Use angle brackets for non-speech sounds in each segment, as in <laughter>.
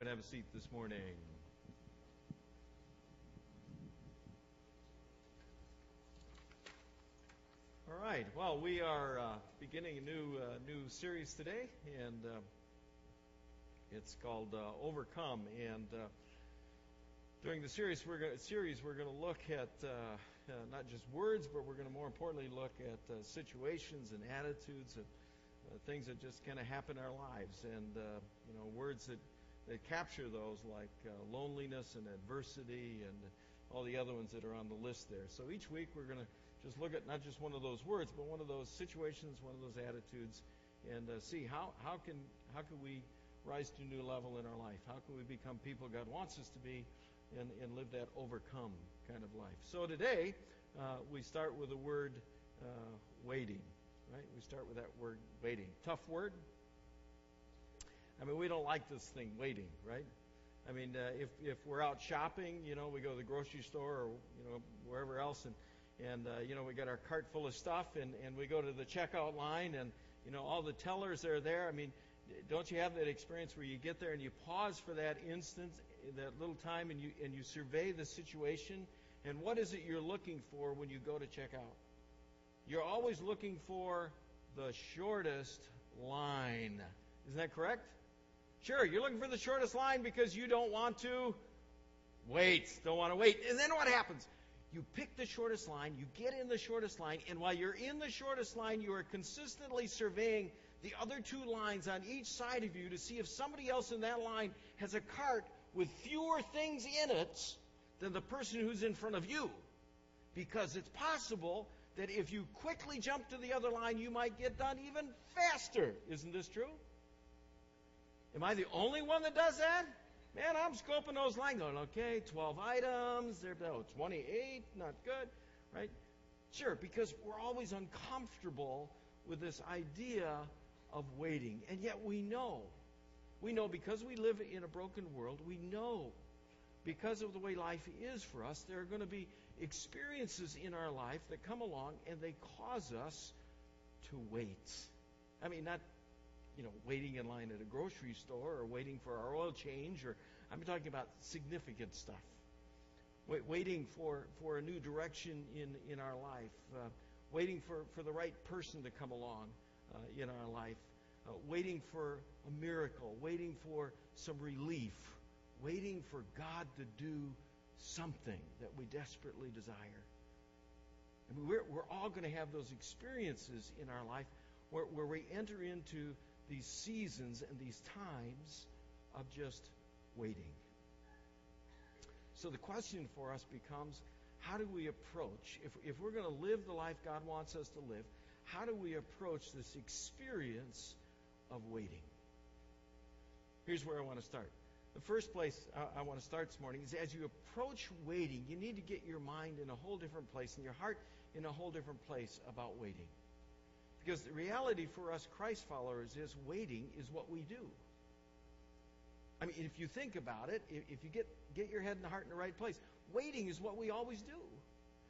and have a seat this morning. All right. Well, we are uh, beginning a new uh, new series today, and uh, it's called uh, Overcome. And uh, during the series, we're going series we're going to look at uh, not just words, but we're going to more importantly look at situations and attitudes and things that just kind of happen in our lives, and you know words that that capture those like uh, loneliness and adversity and all the other ones that are on the list there. So each week we're going to just look at not just one of those words, but one of those situations, one of those attitudes, and uh, see how, how can how can we rise to a new level in our life? How can we become people God wants us to be and, and live that overcome kind of life? So today uh, we start with the word uh, waiting, right? We start with that word waiting. Tough word, I mean, we don't like this thing waiting, right? I mean, uh, if if we're out shopping, you know, we go to the grocery store or you know wherever else, and and uh, you know we got our cart full of stuff, and and we go to the checkout line, and you know all the tellers are there. I mean, don't you have that experience where you get there and you pause for that instant, that little time, and you and you survey the situation, and what is it you're looking for when you go to check out? You're always looking for the shortest line. Isn't that correct? Sure, you're looking for the shortest line because you don't want to wait. Don't want to wait. And then what happens? You pick the shortest line, you get in the shortest line, and while you're in the shortest line, you are consistently surveying the other two lines on each side of you to see if somebody else in that line has a cart with fewer things in it than the person who's in front of you. Because it's possible that if you quickly jump to the other line, you might get done even faster. Isn't this true? Am I the only one that does that? Man, I'm scoping those lines going, okay, 12 items, they're oh, 28, not good, right? Sure, because we're always uncomfortable with this idea of waiting. And yet we know. We know because we live in a broken world, we know because of the way life is for us, there are going to be experiences in our life that come along and they cause us to wait. I mean, not you know, waiting in line at a grocery store or waiting for our oil change, or I'm talking about significant stuff. Wait, waiting for, for a new direction in, in our life, uh, waiting for, for the right person to come along uh, in our life, uh, waiting for a miracle, waiting for some relief, waiting for God to do something that we desperately desire. I mean, we're, we're all going to have those experiences in our life where, where we enter into these seasons and these times of just waiting. So the question for us becomes how do we approach, if, if we're going to live the life God wants us to live, how do we approach this experience of waiting? Here's where I want to start. The first place I, I want to start this morning is as you approach waiting, you need to get your mind in a whole different place and your heart in a whole different place about waiting. Because the reality for us Christ followers is waiting is what we do. I mean, if you think about it, if you get, get your head and heart in the right place, waiting is what we always do.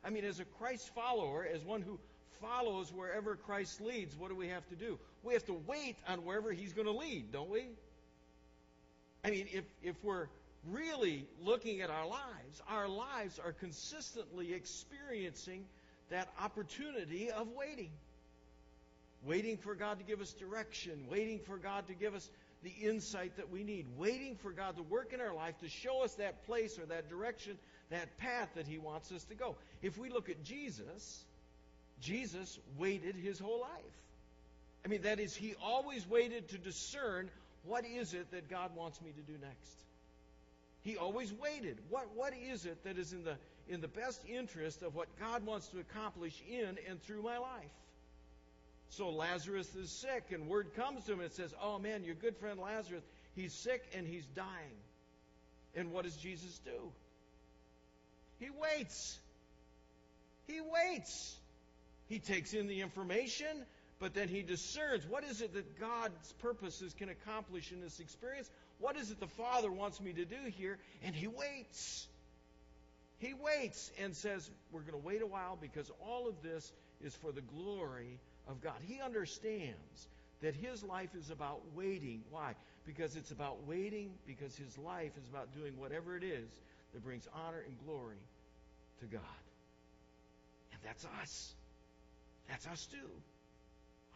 I mean, as a Christ follower, as one who follows wherever Christ leads, what do we have to do? We have to wait on wherever He's going to lead, don't we? I mean, if, if we're really looking at our lives, our lives are consistently experiencing that opportunity of waiting waiting for God to give us direction, waiting for God to give us the insight that we need, waiting for God to work in our life to show us that place or that direction, that path that He wants us to go. If we look at Jesus, Jesus waited His whole life. I mean, that is, He always waited to discern what is it that God wants me to do next. He always waited. What, what is it that is in the, in the best interest of what God wants to accomplish in and through my life? So Lazarus is sick, and word comes to him and says, Oh man, your good friend Lazarus, he's sick and he's dying. And what does Jesus do? He waits. He waits. He takes in the information, but then he discerns what is it that God's purposes can accomplish in this experience? What is it the Father wants me to do here? And he waits. He waits and says, We're going to wait a while because all of this is for the glory of God. He understands that his life is about waiting. Why? Because it's about waiting, because his life is about doing whatever it is that brings honor and glory to God. And that's us. That's us too.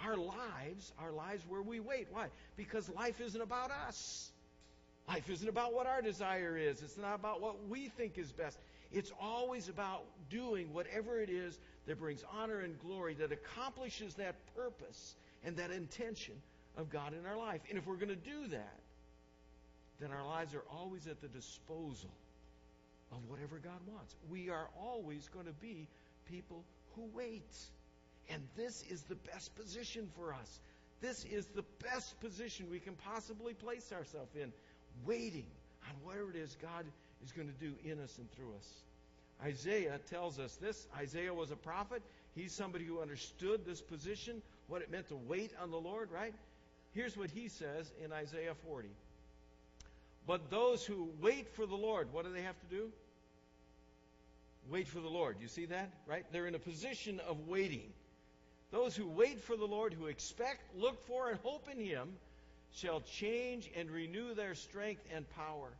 Our lives, our lives where we wait. Why? Because life isn't about us. Life isn't about what our desire is. It's not about what we think is best. It's always about doing whatever it is that brings honor and glory, that accomplishes that purpose and that intention of God in our life. And if we're going to do that, then our lives are always at the disposal of whatever God wants. We are always going to be people who wait. And this is the best position for us. This is the best position we can possibly place ourselves in, waiting on whatever it is God is going to do in us and through us. Isaiah tells us this. Isaiah was a prophet. He's somebody who understood this position, what it meant to wait on the Lord, right? Here's what he says in Isaiah 40. But those who wait for the Lord, what do they have to do? Wait for the Lord. You see that? Right? They're in a position of waiting. Those who wait for the Lord, who expect, look for, and hope in Him, shall change and renew their strength and power.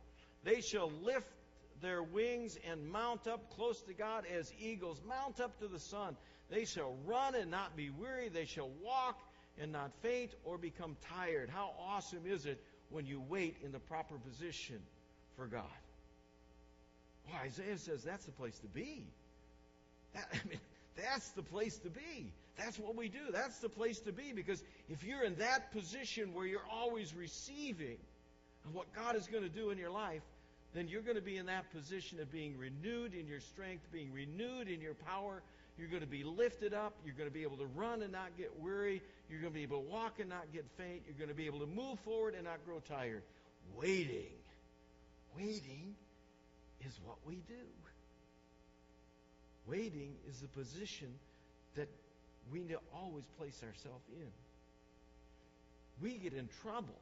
They shall lift their wings and mount up close to God as eagles, mount up to the sun. They shall run and not be weary. They shall walk and not faint or become tired. How awesome is it when you wait in the proper position for God? Well, Isaiah says that's the place to be. That, <laughs> I mean, that's the place to be. That's what we do. That's the place to be because if you're in that position where you're always receiving what God is going to do in your life, then you're going to be in that position of being renewed in your strength, being renewed in your power. You're going to be lifted up. You're going to be able to run and not get weary. You're going to be able to walk and not get faint. You're going to be able to move forward and not grow tired. Waiting. Waiting is what we do. Waiting is the position that we need to always place ourselves in. We get in trouble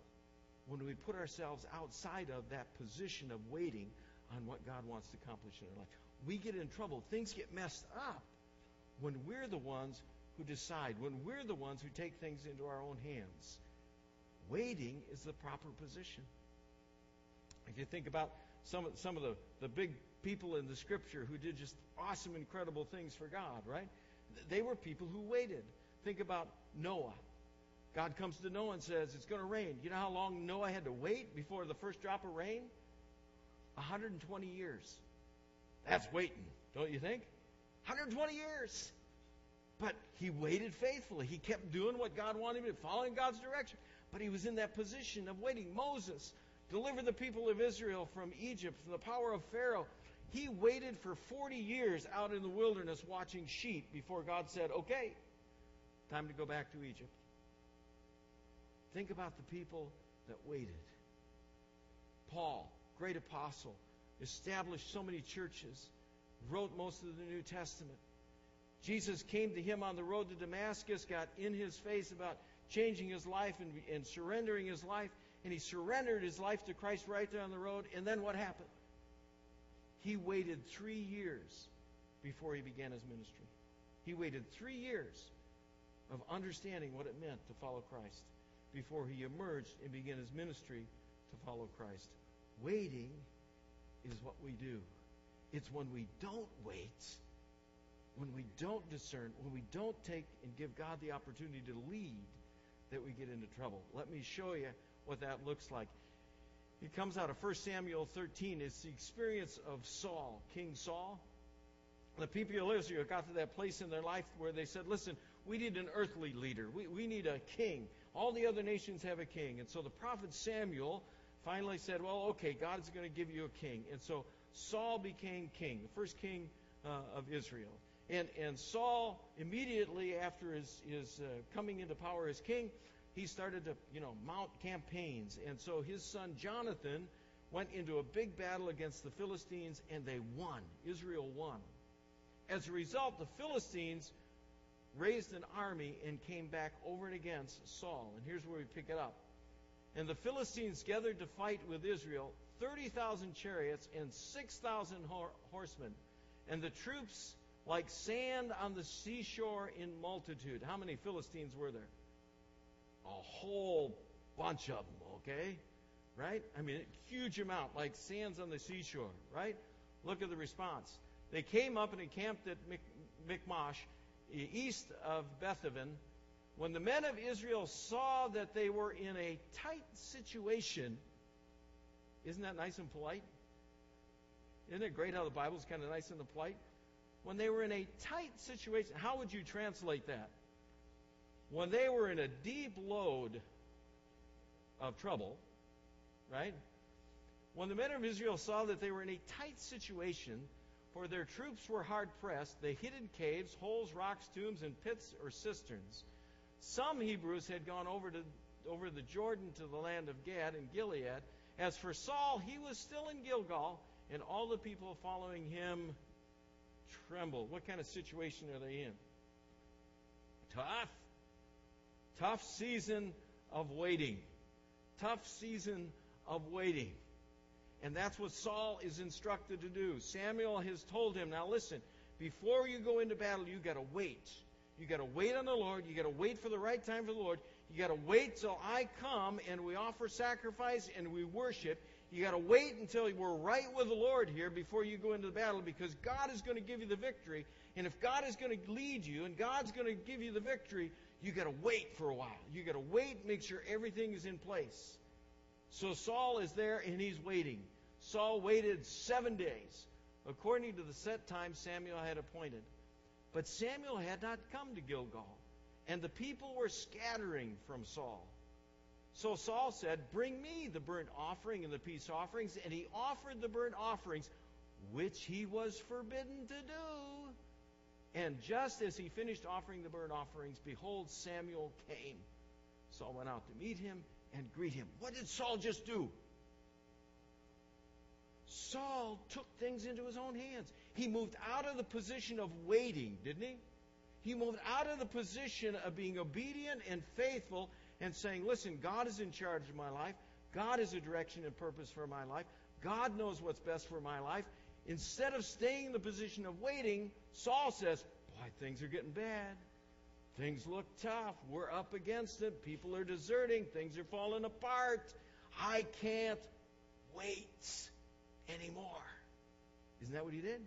when we put ourselves outside of that position of waiting on what God wants to accomplish in our life. We get in trouble. Things get messed up when we're the ones who decide, when we're the ones who take things into our own hands. Waiting is the proper position. If you think about some of, some of the, the big people in the scripture who did just awesome, incredible things for God, right? They were people who waited. Think about Noah. God comes to Noah and says, It's going to rain. You know how long Noah had to wait before the first drop of rain? 120 years. That's waiting, don't you think? 120 years. But he waited faithfully. He kept doing what God wanted him to, following God's direction. But he was in that position of waiting. Moses delivered the people of Israel from Egypt, from the power of Pharaoh. He waited for 40 years out in the wilderness watching sheep before God said, Okay, time to go back to Egypt. Think about the people that waited. Paul, great apostle, established so many churches, wrote most of the New Testament. Jesus came to him on the road to Damascus, got in his face about changing his life and, and surrendering his life, and he surrendered his life to Christ right there on the road. And then what happened? He waited three years before he began his ministry. He waited three years of understanding what it meant to follow Christ before he emerged and began his ministry to follow Christ. Waiting is what we do. It's when we don't wait, when we don't discern, when we don't take and give God the opportunity to lead, that we get into trouble. Let me show you what that looks like. It comes out of 1 Samuel 13. It's the experience of Saul, King Saul. The people of Israel got to that place in their life where they said, listen, we need an earthly leader. We, we need a king. All the other nations have a king. And so the prophet Samuel finally said, well, okay, God is going to give you a king. And so Saul became king, the first king uh, of Israel. And, and Saul, immediately after his, his uh, coming into power as king, he started to, you know, mount campaigns. And so his son Jonathan went into a big battle against the Philistines, and they won. Israel won. As a result, the Philistines raised an army and came back over and against Saul. And here's where we pick it up. And the Philistines gathered to fight with Israel 30,000 chariots and 6,000 horsemen. And the troops like sand on the seashore in multitude. How many Philistines were there? A whole bunch of them, okay? Right? I mean, a huge amount, like sands on the seashore, right? Look at the response. They came up and encamped at Michmash, east of Bethaven. When the men of Israel saw that they were in a tight situation, isn't that nice and polite? Isn't it great how the Bible's kind of nice and polite? When they were in a tight situation, how would you translate that? When they were in a deep load of trouble, right? When the men of Israel saw that they were in a tight situation, for their troops were hard pressed, they hid in caves, holes, rocks, tombs, and pits or cisterns. Some Hebrews had gone over to over the Jordan to the land of Gad and Gilead. As for Saul, he was still in Gilgal, and all the people following him trembled. What kind of situation are they in? Tough. Tough season of waiting. Tough season of waiting. And that's what Saul is instructed to do. Samuel has told him, now listen, before you go into battle, you got to wait. You got to wait on the Lord. You got to wait for the right time for the Lord. You got to wait till I come and we offer sacrifice and we worship. You got to wait until we're right with the Lord here before you go into the battle because God is going to give you the victory. And if God is going to lead you and God's going to give you the victory, you got to wait for a while. You got to wait, make sure everything is in place. So Saul is there and he's waiting. Saul waited seven days, according to the set time Samuel had appointed. But Samuel had not come to Gilgal, and the people were scattering from Saul. So Saul said, Bring me the burnt offering and the peace offerings. And he offered the burnt offerings, which he was forbidden to do. And just as he finished offering the burnt offerings, behold, Samuel came. Saul went out to meet him and greet him. What did Saul just do? Saul took things into his own hands. He moved out of the position of waiting, didn't he? He moved out of the position of being obedient and faithful and saying, listen, God is in charge of my life. God is a direction and purpose for my life. God knows what's best for my life. Instead of staying in the position of waiting, Saul says, Boy, things are getting bad. Things look tough. We're up against it. People are deserting. Things are falling apart. I can't wait anymore. Isn't that what he did?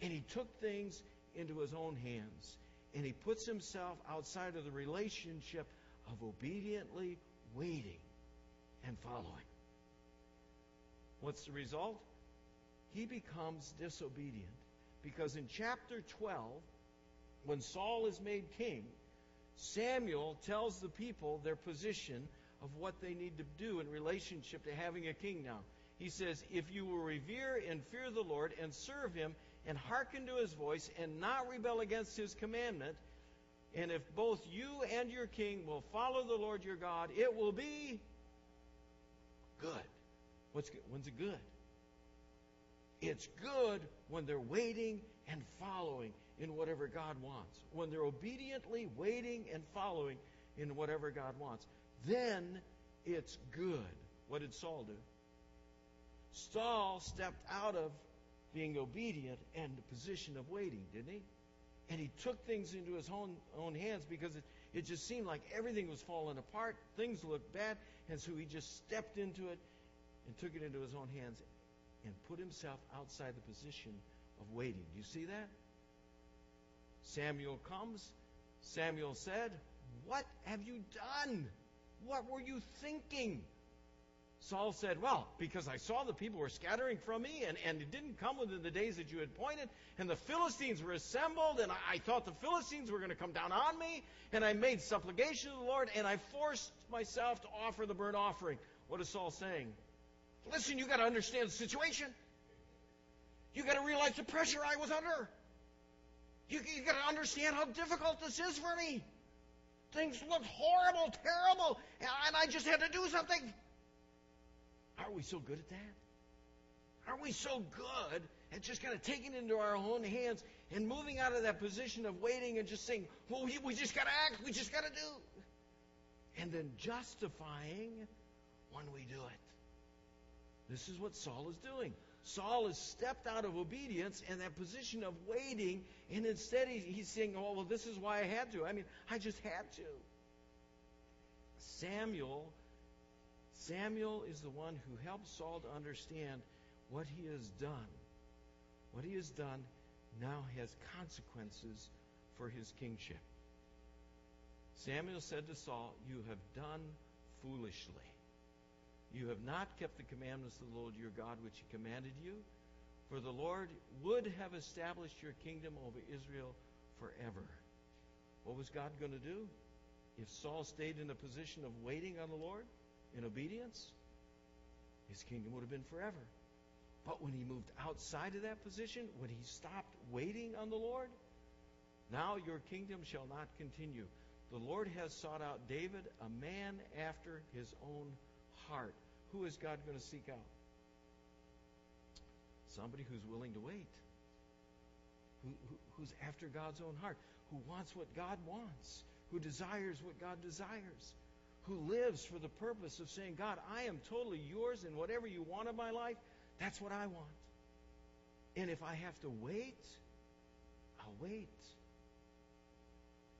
And he took things into his own hands. And he puts himself outside of the relationship of obediently waiting and following. What's the result? He becomes disobedient. Because in chapter 12, when Saul is made king, Samuel tells the people their position of what they need to do in relationship to having a king now. He says, If you will revere and fear the Lord and serve him and hearken to his voice and not rebel against his commandment, and if both you and your king will follow the Lord your God, it will be good. What's good? When's it good? It's good when they're waiting and following in whatever God wants. When they're obediently waiting and following in whatever God wants. Then it's good. What did Saul do? Saul stepped out of being obedient and the position of waiting, didn't he? and he took things into his own, own hands because it, it just seemed like everything was falling apart. Things looked bad. And so he just stepped into it and took it into his own hands and put himself outside the position of waiting. Do you see that? Samuel comes. Samuel said, What have you done? What were you thinking? Saul said, Well, because I saw the people were scattering from me, and, and it didn't come within the days that you had pointed, and the Philistines were assembled, and I, I thought the Philistines were going to come down on me, and I made supplication to the Lord, and I forced myself to offer the burnt offering. What is Saul saying? Listen, you got to understand the situation. You got to realize the pressure I was under. You, you got to understand how difficult this is for me. Things looked horrible, terrible, and I just had to do something. Are we so good at that? Are we so good at just kind of taking it into our own hands and moving out of that position of waiting and just saying, well, we, we just got to act, we just got to do. And then justifying when we do it. This is what Saul is doing. Saul has stepped out of obedience and that position of waiting, and instead he's saying, oh, well, this is why I had to. I mean, I just had to. Samuel Samuel is the one who helps Saul to understand what he has done. What he has done now has consequences for his kingship. Samuel said to Saul, You have done foolishly. You have not kept the commandments of the Lord your God which he commanded you. For the Lord would have established your kingdom over Israel forever. What was God going to do? If Saul stayed in a position of waiting on the Lord in obedience, his kingdom would have been forever. But when he moved outside of that position, when he stopped waiting on the Lord, now your kingdom shall not continue. The Lord has sought out David, a man after his own heart. Who is God going to seek out? Somebody who's willing to wait, who, who, who's after God's own heart, who wants what God wants, who desires what God desires, who lives for the purpose of saying, God, I am totally yours, and whatever you want of my life, that's what I want. And if I have to wait, I'll wait.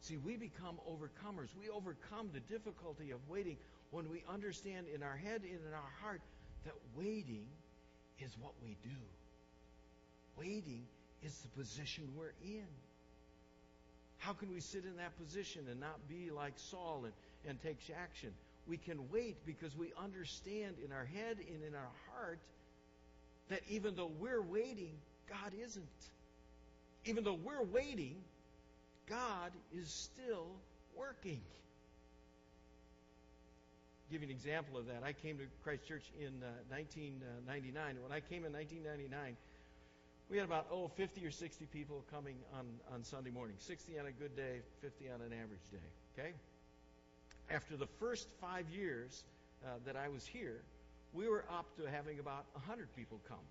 See, we become overcomers. We overcome the difficulty of waiting when we understand in our head and in our heart that waiting is what we do. Waiting is the position we're in. How can we sit in that position and not be like Saul and, and take action? We can wait because we understand in our head and in our heart that even though we're waiting, God isn't. Even though we're waiting, God is still working. Give you an example of that. I came to Christ Church in uh, 1999. When I came in 1999, we had about, oh, 50 or 60 people coming on, on Sunday morning. 60 on a good day, 50 on an average day. Okay? After the first five years uh, that I was here, we were up to having about 100 people come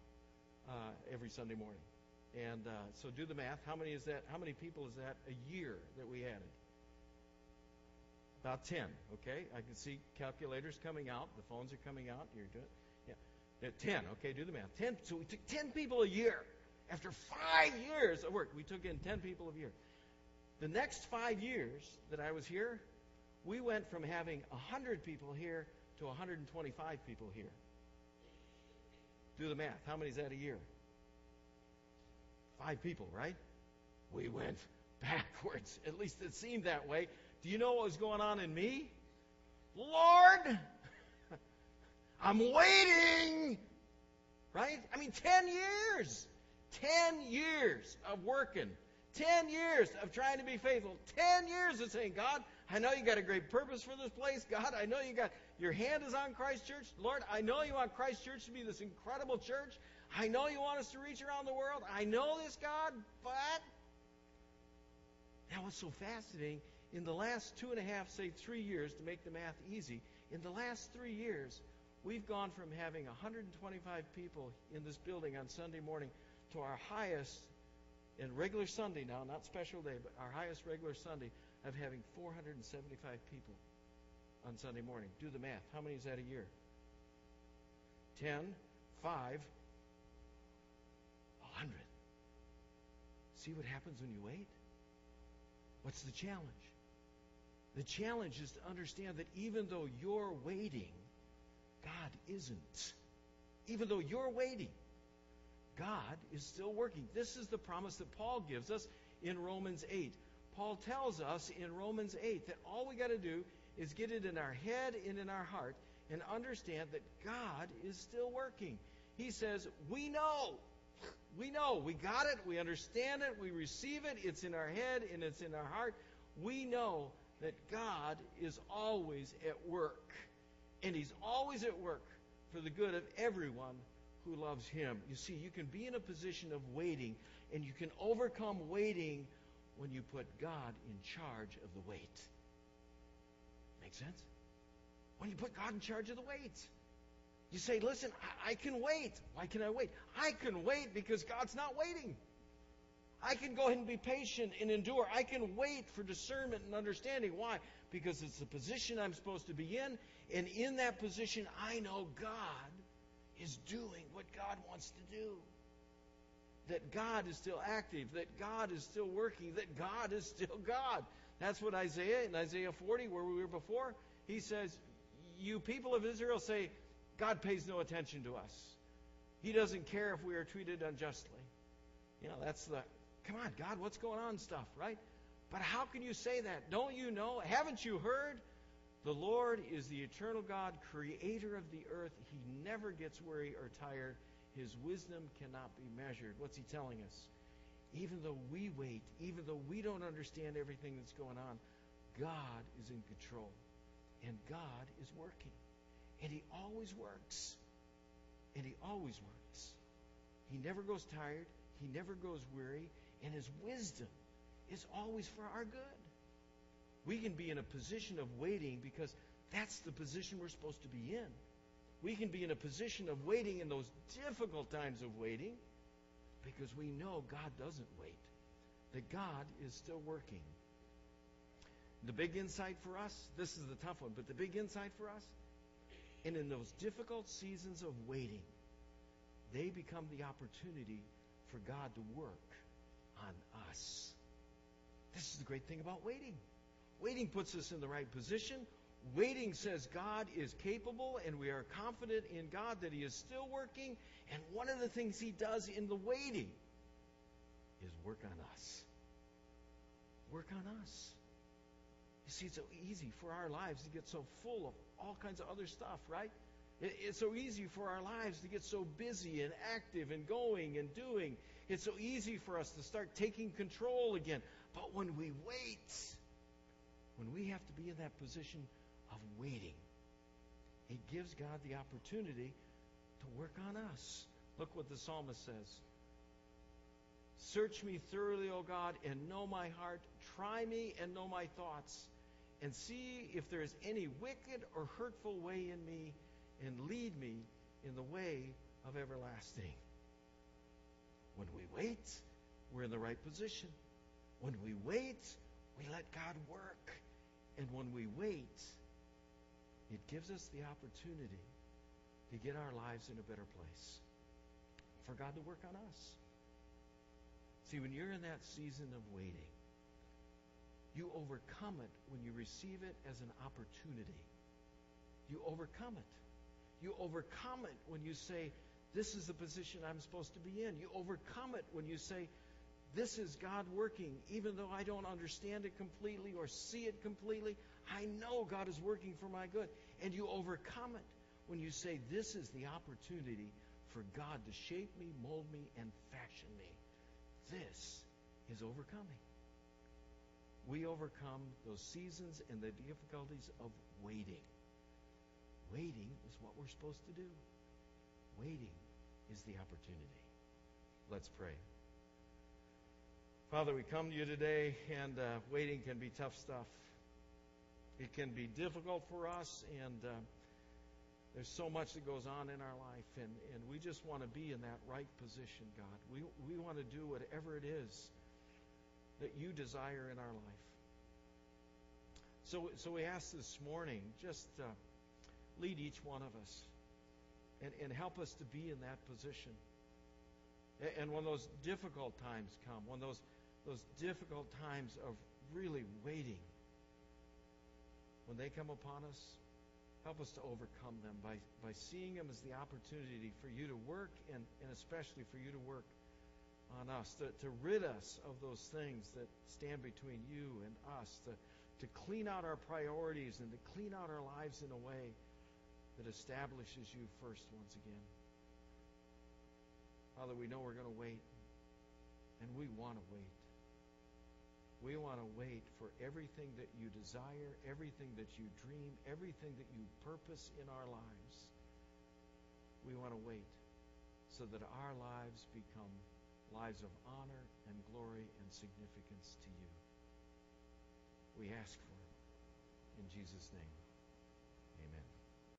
uh, every Sunday morning. And uh, so do the math. How many is that? How many people is that a year that we added? About 10, okay? I can see calculators coming out. The phones are coming out. You're doing yeah. 10, okay, do the math. 10, so we took 10 people a year. After five years of work, we took in 10 people a year. The next five years that I was here, we went from having 100 people here to 125 people here. Do the math. How many is that a year? Five people, right? We went <laughs> backwards. At least it seemed that way. Do you know what was going on in me? Lord, <laughs> I'm waiting. Right? I mean, 10 years. 10 years of working. 10 years of trying to be faithful. 10 years of saying, God, I know you got a great purpose for this place. God, I know you got your hand is on Christ Church. Lord, I know you want Christ Church to be this incredible church. I know you want us to reach around the world. I know this, God, but now what's so fascinating, in the last two and a half, say three years, to make the math easy, in the last three years, we've gone from having 125 people in this building on Sunday morning to our highest in regular Sunday now, not special day, but our highest regular Sunday of having 475 people on Sunday morning. Do the math. How many is that a year? 10, 5, 100. See what happens when you wait? What's the challenge? The challenge is to understand that even though you're waiting, God isn't. Even though you're waiting, God is still working. This is the promise that Paul gives us in Romans 8. Paul tells us in Romans 8 that all we got to do is get it in our head and in our heart and understand that God is still working. He says, We know. We know. We got it. We understand it. We receive it. It's in our head and it's in our heart. We know that God is always at work. And He's always at work for the good of everyone who loves him. You see, you can be in a position of waiting, and you can overcome waiting when you put God in charge of the wait. Make sense? When you put God in charge of the wait. You say, listen, I, I can wait. Why can I wait? I can wait because God's not waiting. I can go ahead and be patient and endure. I can wait for discernment and understanding. Why? Because it's the position I'm supposed to be in. And in that position, I know God is doing what God wants to do. That God is still active, that God is still working, that God is still God. That's what Isaiah, in Isaiah 40, where we were before, He says, You people of Israel say, God pays no attention to us. He doesn't care if we are treated unjustly. You know, that's the, come on, God, what's going on stuff, right? But how can you say that? Don't you know? Haven't you heard? The Lord is the eternal God, creator of the earth. He never gets weary or tired. His wisdom cannot be measured. What's he telling us? Even though we wait, even though we don't understand everything that's going on, God is in control. And God is working. And He always works. And He always works. He never goes tired. He never goes weary. And His wisdom is always for our good. We can be in a position of waiting because that's the position we're supposed to be in. We can be in a position of waiting in those difficult times of waiting because we know God doesn't wait, that God is still working. The big insight for us, this is the tough one, but the big insight for us, and in those difficult seasons of waiting, they become the opportunity for God to work on us. This is the great thing about waiting. Waiting puts us in the right position. Waiting says God is capable and we are confident in God that He is still working. And one of the things He does in the waiting is work on us. Work on us. You see, it's so easy for our lives to get so full of all kinds of other stuff, right? It's so easy for our lives to get so busy and active and going and doing. It's so easy for us to start taking control again. But when we wait, when we have to be in that position of waiting, it gives God the opportunity to work on us. Look what the psalmist says. Search me thoroughly, O God, and know my heart. Try me and know my thoughts and see if there is any wicked or hurtful way in me, and lead me in the way of everlasting. When we wait, we're in the right position. When we wait, we let God work. And when we wait, it gives us the opportunity to get our lives in a better place. For God to work on us. See, when you're in that season of waiting, you overcome it when you receive it as an opportunity. You overcome it. You overcome it when you say, This is the position I'm supposed to be in. You overcome it when you say, This is God working. Even though I don't understand it completely or see it completely, I know God is working for my good. And you overcome it when you say, This is the opportunity for God to shape me, mold me, and fashion me. This is overcoming we overcome those seasons and the difficulties of waiting. Waiting is what we're supposed to do. Waiting is the opportunity. Let's pray. Father, we come to you today, and uh, waiting can be tough stuff. It can be difficult for us, and uh, there's so much that goes on in our life, and, and we just want to be in that right position, God. We, we want to do whatever it is that you desire in our life. So, so we ask this morning, just uh, lead each one of us and, and help us to be in that position. And when those difficult times come, when those, those difficult times of really waiting, when they come upon us, help us to overcome them by, by seeing them as the opportunity for you to work and, and especially for you to work on us, to, to rid us of those things that stand between you and us, to, to clean out our priorities and to clean out our lives in a way that establishes you first once again. Father, we know we're going to wait, and we want to wait. We want to wait for everything that you desire, everything that you dream, everything that you purpose in our lives. We want to wait so that our lives become lives of honor and glory and significance to you. We ask for it. In Jesus' name.